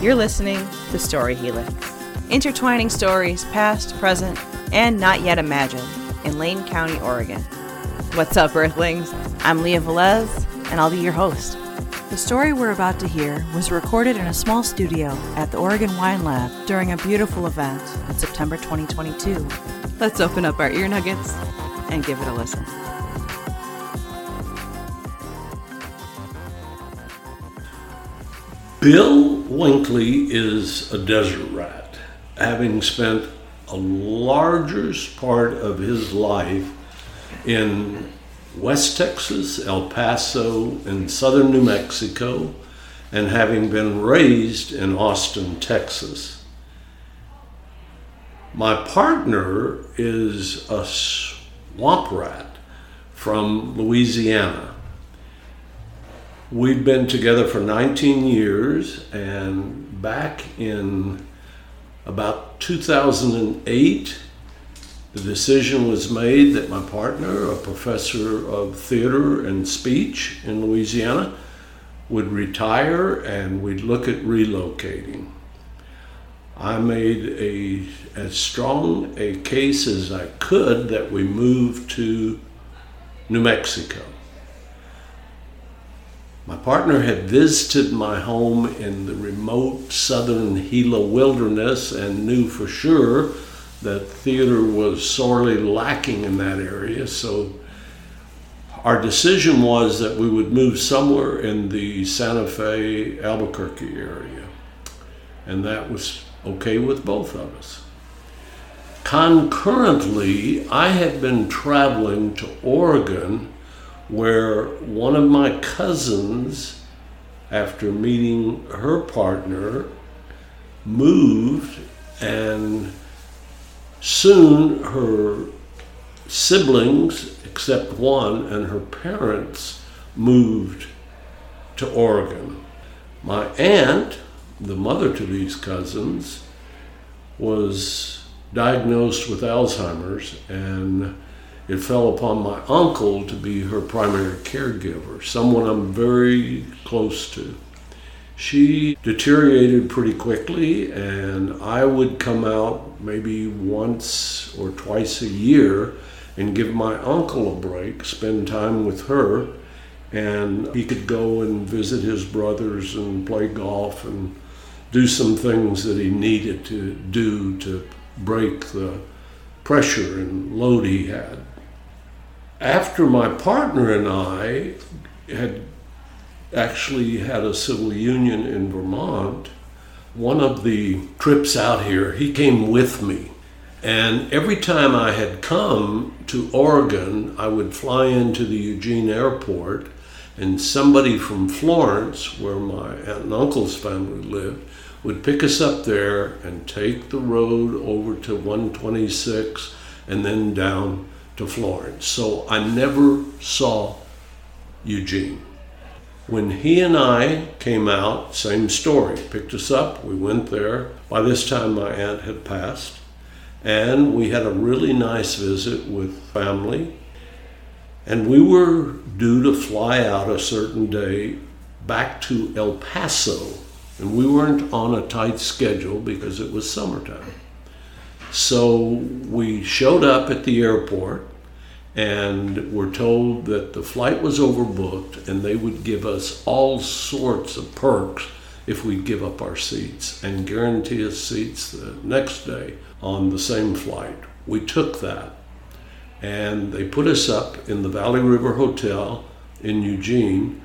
You're listening to Story Helix, intertwining stories past, present, and not yet imagined in Lane County, Oregon. What's up, Earthlings? I'm Leah Velez, and I'll be your host. The story we're about to hear was recorded in a small studio at the Oregon Wine Lab during a beautiful event in September 2022. Let's open up our ear nuggets and give it a listen. Bill Winkley is a desert rat, having spent a largest part of his life in West Texas, El Paso, and southern New Mexico, and having been raised in Austin, Texas. My partner is a swamp rat from Louisiana. We've been together for 19 years, and back in about 2008, the decision was made that my partner, a professor of theater and speech in Louisiana, would retire and we'd look at relocating. I made a as strong a case as I could that we move to New Mexico. My partner had visited my home in the remote southern Gila wilderness and knew for sure that theater was sorely lacking in that area. So our decision was that we would move somewhere in the Santa Fe, Albuquerque area. And that was okay with both of us. Concurrently, I had been traveling to Oregon where one of my cousins, after meeting her partner, moved and Soon, her siblings, except one, and her parents moved to Oregon. My aunt, the mother to these cousins, was diagnosed with Alzheimer's, and it fell upon my uncle to be her primary caregiver, someone I'm very close to she deteriorated pretty quickly, and I would come out maybe once or twice a year and give my uncle a break, spend time with her, and he could go and visit his brothers and play golf and do some things that he needed to do to break the pressure and load he had. After my partner and I had actually had a civil union in Vermont. One of the trips out here, he came with me. And every time I had come to Oregon, I would fly into the Eugene airport, and somebody from Florence, where my aunt and uncle's family lived, would pick us up there and take the road over to 126 and then down to Florence. So I never saw Eugene. When he and I came out, same story. Picked us up, we went there. By this time, my aunt had passed, and we had a really nice visit with family. And we were due to fly out a certain day back to El Paso, and we weren't on a tight schedule because it was summertime. So we showed up at the airport and were told that the flight was overbooked and they would give us all sorts of perks if we'd give up our seats and guarantee us seats the next day on the same flight. We took that and they put us up in the Valley River Hotel in Eugene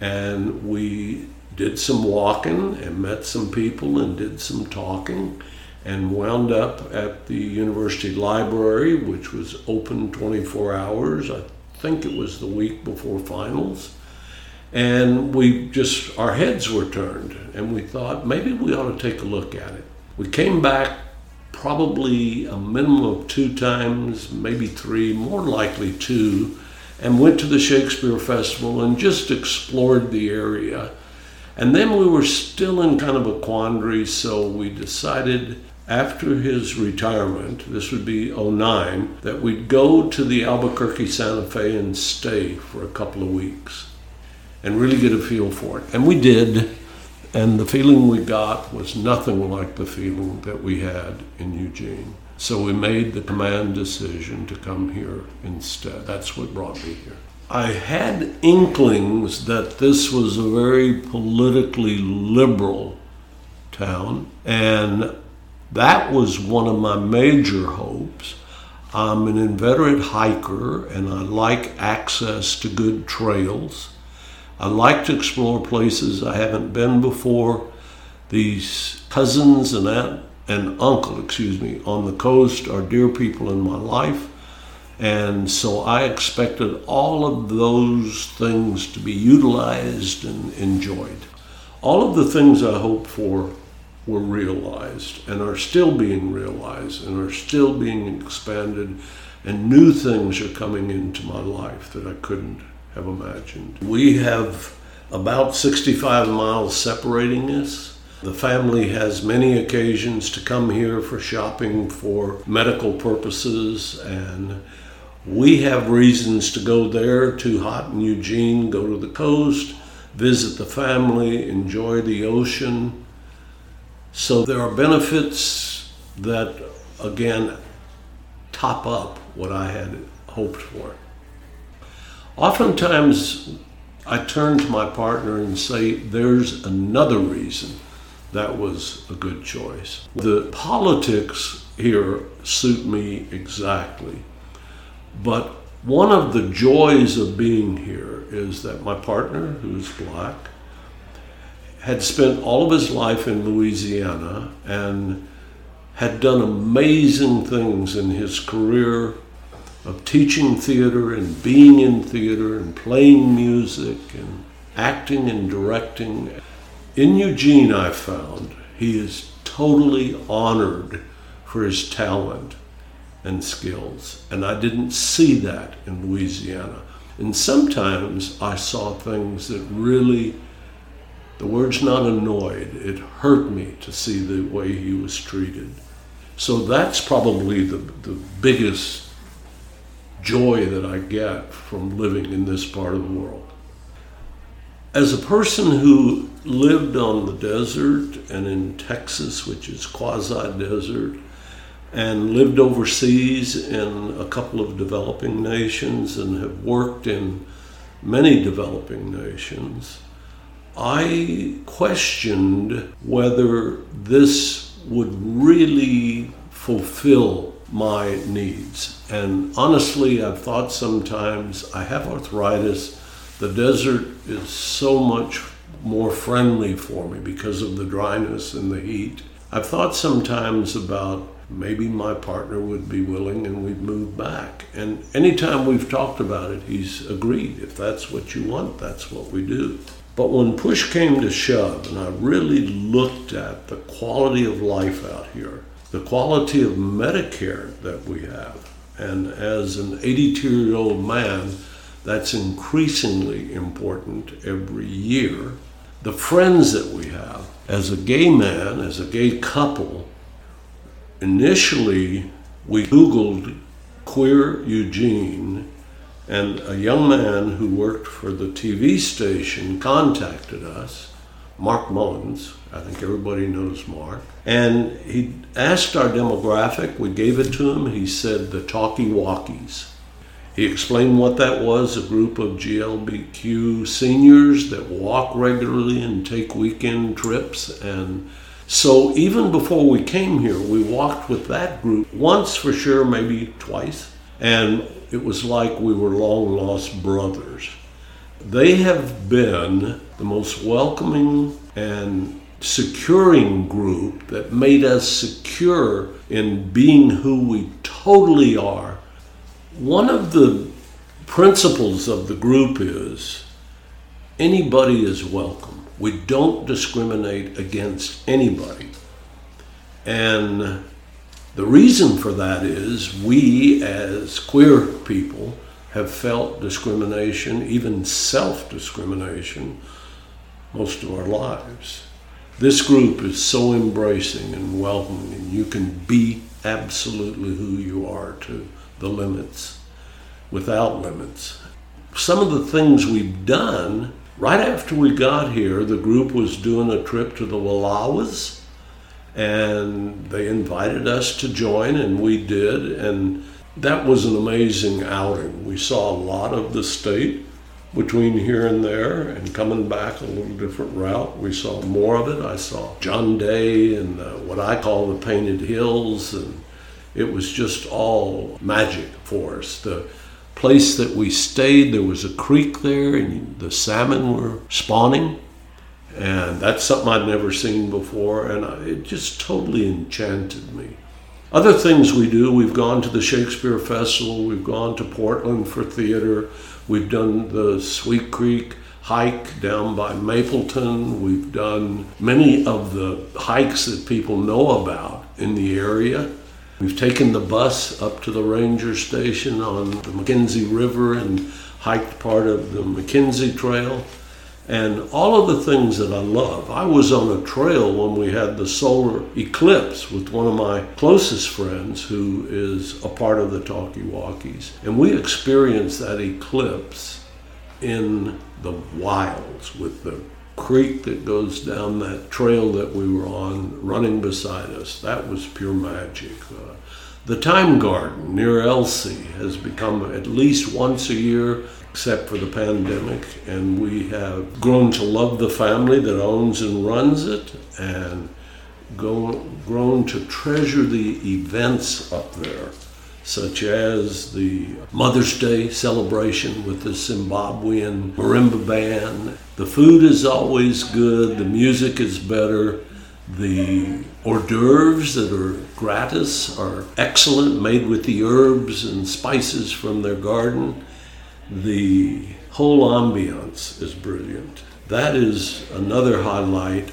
and we did some walking and met some people and did some talking and wound up at the university library, which was open 24 hours. I think it was the week before finals. And we just, our heads were turned, and we thought maybe we ought to take a look at it. We came back probably a minimum of two times, maybe three, more likely two, and went to the Shakespeare Festival and just explored the area. And then we were still in kind of a quandary, so we decided after his retirement, this would be 09, that we'd go to the Albuquerque Santa Fe and stay for a couple of weeks and really get a feel for it. And we did. And the feeling we got was nothing like the feeling that we had in Eugene. So we made the command decision to come here instead. That's what brought me here. I had inklings that this was a very politically liberal town, and that was one of my major hopes. I'm an inveterate hiker and I like access to good trails. I like to explore places I haven't been before. These cousins and aunt and uncle, excuse me, on the coast are dear people in my life. And so I expected all of those things to be utilized and enjoyed. All of the things I hoped for were realized and are still being realized and are still being expanded, and new things are coming into my life that I couldn't have imagined. We have about 65 miles separating us. The family has many occasions to come here for shopping for medical purposes, and we have reasons to go there to Hot in Eugene, go to the coast, visit the family, enjoy the ocean. So there are benefits that, again, top up what I had hoped for. Oftentimes, I turn to my partner and say, There's another reason that was a good choice. The politics here suit me exactly. But one of the joys of being here is that my partner, who's black, had spent all of his life in Louisiana and had done amazing things in his career of teaching theater and being in theater and playing music and acting and directing. In Eugene, I found he is totally honored for his talent and skills, and I didn't see that in Louisiana. And sometimes I saw things that really, the word's not annoyed, it hurt me to see the way he was treated. So that's probably the, the biggest joy that I get from living in this part of the world. As a person who lived on the desert and in Texas, which is quasi desert, and lived overseas in a couple of developing nations and have worked in many developing nations, I questioned whether this would really fulfill my needs. And honestly, I've thought sometimes I have arthritis. The desert is so much more friendly for me because of the dryness and the heat. I've thought sometimes about maybe my partner would be willing and we'd move back. And anytime we've talked about it, he's agreed. If that's what you want, that's what we do. But when push came to shove, and I really looked at the quality of life out here, the quality of Medicare that we have. And as an 82 year old man, that's increasingly important every year. The friends that we have, as a gay man, as a gay couple, initially we Googled Queer Eugene, and a young man who worked for the TV station contacted us Mark Mullins. I think everybody knows Mark. And he asked our demographic. We gave it to him. He said the Talkie Walkies. He explained what that was a group of GLBQ seniors that walk regularly and take weekend trips. And so even before we came here, we walked with that group once for sure, maybe twice. And it was like we were long lost brothers. They have been the most welcoming and securing group that made us secure in being who we totally are. One of the principles of the group is anybody is welcome. We don't discriminate against anybody. And the reason for that is we, as queer people, have felt discrimination, even self discrimination, most of our lives. This group is so embracing and welcoming, you can be absolutely who you are to the limits, without limits. Some of the things we've done right after we got here, the group was doing a trip to the Wallowas, and they invited us to join, and we did, and that was an amazing outing. We saw a lot of the state between here and there and coming back a little different route. We saw more of it. I saw John Day and uh, what I call the Painted Hills, and it was just all magic for us. The place that we stayed, there was a creek there, and the salmon were spawning. And that's something I'd never seen before, and it just totally enchanted me. Other things we do, we've gone to the Shakespeare Festival, we've gone to Portland for theater, we've done the Sweet Creek hike down by Mapleton, we've done many of the hikes that people know about in the area. We've taken the bus up to the ranger station on the McKenzie River and hiked part of the McKenzie Trail and all of the things that I love. I was on a trail when we had the solar eclipse with one of my closest friends who is a part of the Talkie-Walkies. And we experienced that eclipse in the wilds with the creek that goes down that trail that we were on running beside us. That was pure magic. Uh, the Thyme Garden near Alsea has become at least once a year except for the pandemic. And we have grown to love the family that owns and runs it and go, grown to treasure the events up there, such as the Mother's Day celebration with the Zimbabwean marimba band. The food is always good, the music is better. The hors d'oeuvres that are gratis are excellent, made with the herbs and spices from their garden the whole ambiance is brilliant. That is another highlight.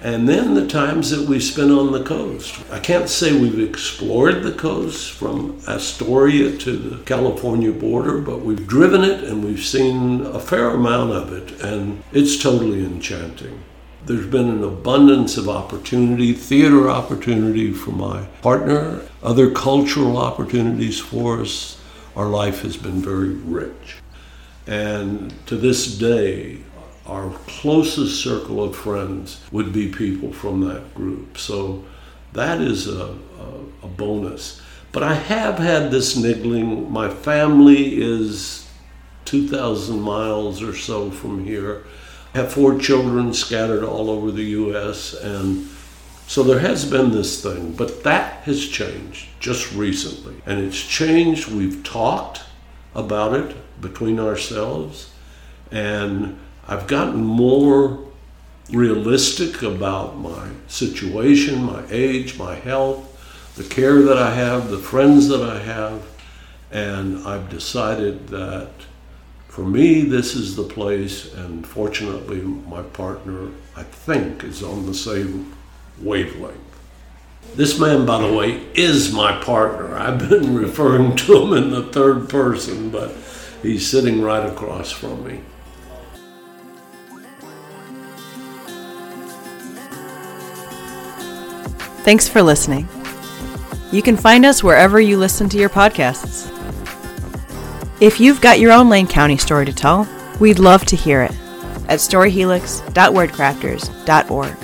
And then the times that we spent on the coast. I can't say we've explored the coast from Astoria to the California border, but we've driven it and we've seen a fair amount of it, and it's totally enchanting. There's been an abundance of opportunity, theater opportunity for my partner, other cultural opportunities for us our life has been very rich. And to this day, our closest circle of friends would be people from that group. So that is a, a, a bonus. But I have had this niggling. My family is 2,000 miles or so from here. I have four children scattered all over the U.S. and so there has been this thing, but that has changed just recently. And it's changed. We've talked about it between ourselves, and I've gotten more realistic about my situation, my age, my health, the care that I have, the friends that I have, and I've decided that for me, this is the place, and fortunately, my partner, I think, is on the same wavelength. This man, by the way, is my partner. I've been referring to him in the third person, but he's sitting right across from me. Thanks for listening. You can find us wherever you listen to your podcasts. If you've got your own Lane County story to tell, we'd love to hear it at storyhelix.wordcrafters.org.